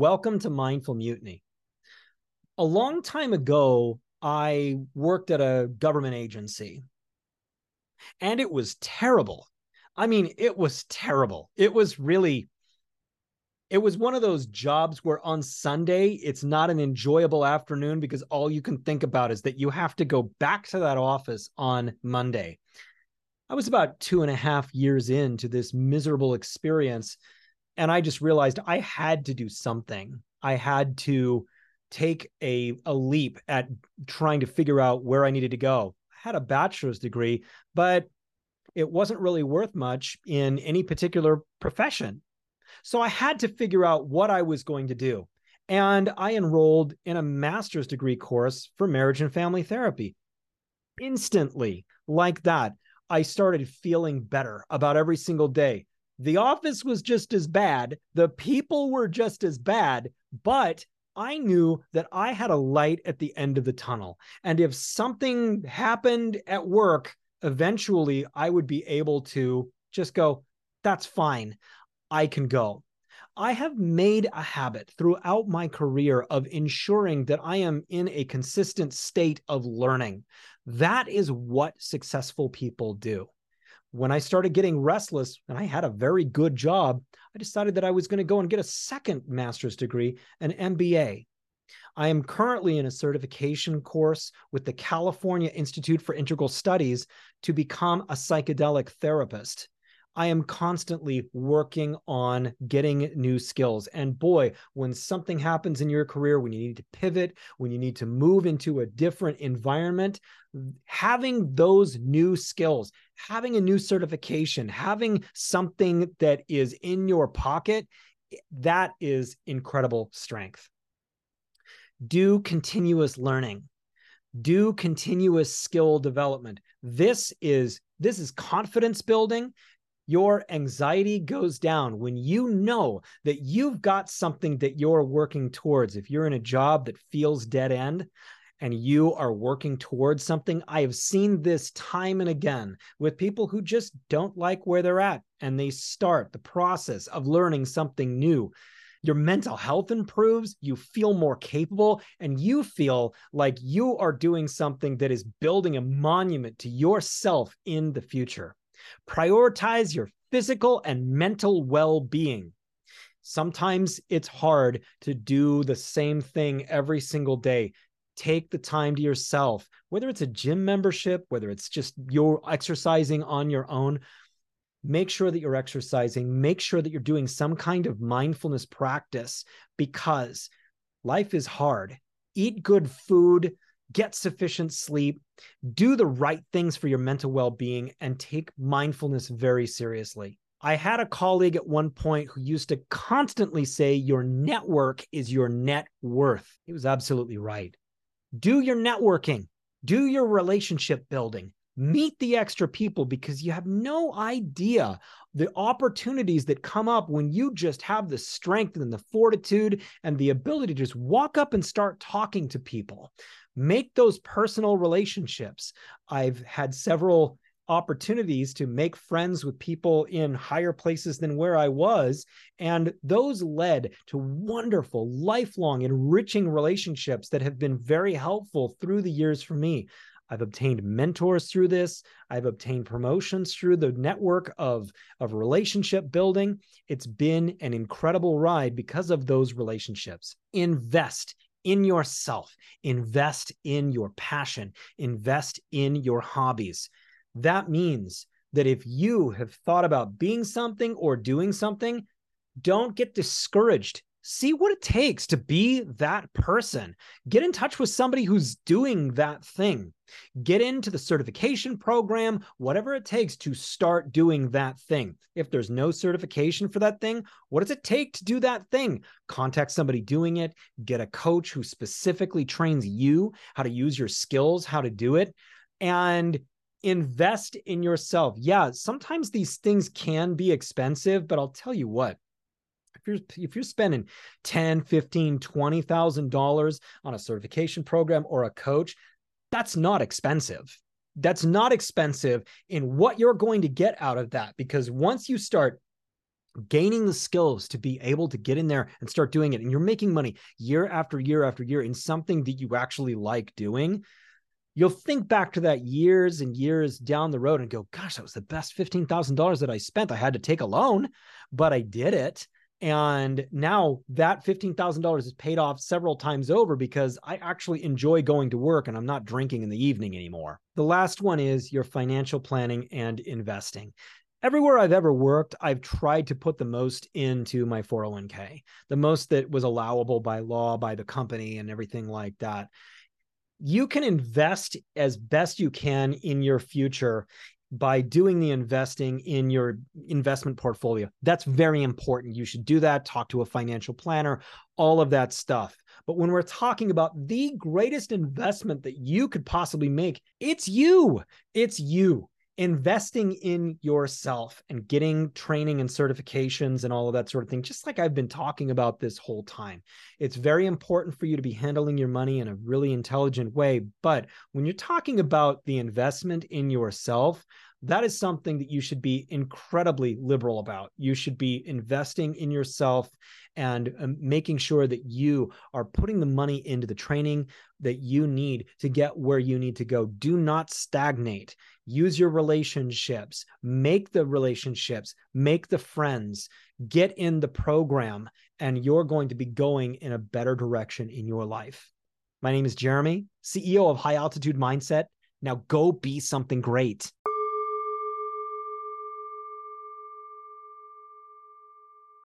Welcome to Mindful Mutiny. A long time ago, I worked at a government agency and it was terrible. I mean, it was terrible. It was really, it was one of those jobs where on Sunday, it's not an enjoyable afternoon because all you can think about is that you have to go back to that office on Monday. I was about two and a half years into this miserable experience and I just realized I had to do something. I had to take a, a leap at trying to figure out where I needed to go. I had a bachelor's degree, but it wasn't really worth much in any particular profession. So I had to figure out what I was going to do. And I enrolled in a master's degree course for marriage and family therapy. Instantly, like that, I started feeling better about every single day. The office was just as bad. The people were just as bad, but I knew that I had a light at the end of the tunnel. And if something happened at work, eventually I would be able to just go, that's fine. I can go. I have made a habit throughout my career of ensuring that I am in a consistent state of learning. That is what successful people do when I started getting restless and I had a very good job, I decided that I was going to go and get a second master's degree, an MBA. I am currently in a certification course with the California Institute for Integral Studies to become a psychedelic therapist. I am constantly working on getting new skills. And boy, when something happens in your career, when you need to pivot, when you need to move into a different environment, having those new skills, having a new certification, having something that is in your pocket, that is incredible strength. Do continuous learning. Do continuous skill development. This is this is confidence building your anxiety goes down when you know that you've got something that you're working towards. If you're in a job that feels dead end, and you are working towards something, I have seen this time and again with people who just don't like where they're at and they start the process of learning something new. Your mental health improves, you feel more capable, and you feel like you are doing something that is building a monument to yourself in the future. Prioritize your physical and mental well being. Sometimes it's hard to do the same thing every single day. Take the time to yourself, whether it's a gym membership, whether it's just you're exercising on your own. Make sure that you're exercising. Make sure that you're doing some kind of mindfulness practice because life is hard. Eat good food, get sufficient sleep, do the right things for your mental well being, and take mindfulness very seriously. I had a colleague at one point who used to constantly say, Your network is your net worth. He was absolutely right. Do your networking, do your relationship building, meet the extra people because you have no idea the opportunities that come up when you just have the strength and the fortitude and the ability to just walk up and start talking to people make those personal relationships. I've had several opportunities to make friends with people in higher places than where I was. And those led to wonderful, lifelong, enriching relationships that have been very helpful through the years for me. I've obtained mentors through this. I've obtained promotions through the network of, of relationship building. It's been an incredible ride because of those relationships. Invest in yourself, invest in your passion, invest in your hobbies. That means that if you have thought about being something or doing something, don't get discouraged see what it takes to be that person. Get in touch with somebody who's doing that thing. Get into the certification program, whatever it takes to start doing that thing. If there's no certification for that thing, what does it take to do that thing? Contact somebody doing it, get a coach who specifically trains you how to use your skills, how to do it, and invest in yourself. Yeah, sometimes these things can be expensive, but I'll tell you what, if you're if you're spending 10 15 20000 dollars on a certification program or a coach that's not expensive. That's not expensive in what you're going to get out of that because once you start gaining the skills to be able to get in there and start doing it and you're making money year after year after year in something that you actually like doing you'll think back to that years and years down the road and go gosh that was the best $15000 that i spent. I had to take a loan but i did it and now that $15,000 is paid off several times over because I actually enjoy going to work and I'm not drinking in the evening anymore. The last one is your financial planning and investing. Everywhere I've ever worked, I've tried to put the most into my 401k, the most that was allowable by law, by the company, and everything like that. You can invest as best you can in your future by doing the investing in your investment portfolio. That's very important. You should do that. Talk to a financial planner, all of that stuff. But when we're talking about the greatest investment that you could possibly make, it's you. It's you investing in yourself and getting training and certifications and all of that sort of thing, just like I've been talking about this whole time. It's very important for you to be handling your money in a really intelligent way. But when you're talking about the investment in yourself, that is something that you should be incredibly liberal about. You should be investing in yourself and um, making sure that you are putting the money into the training that you need to get where you need to go. Do not stagnate. Use your relationships, make the relationships, make the friends, get in the program, and you're going to be going in a better direction in your life. My name is Jeremy, CEO of High Altitude Mindset. Now go be something great.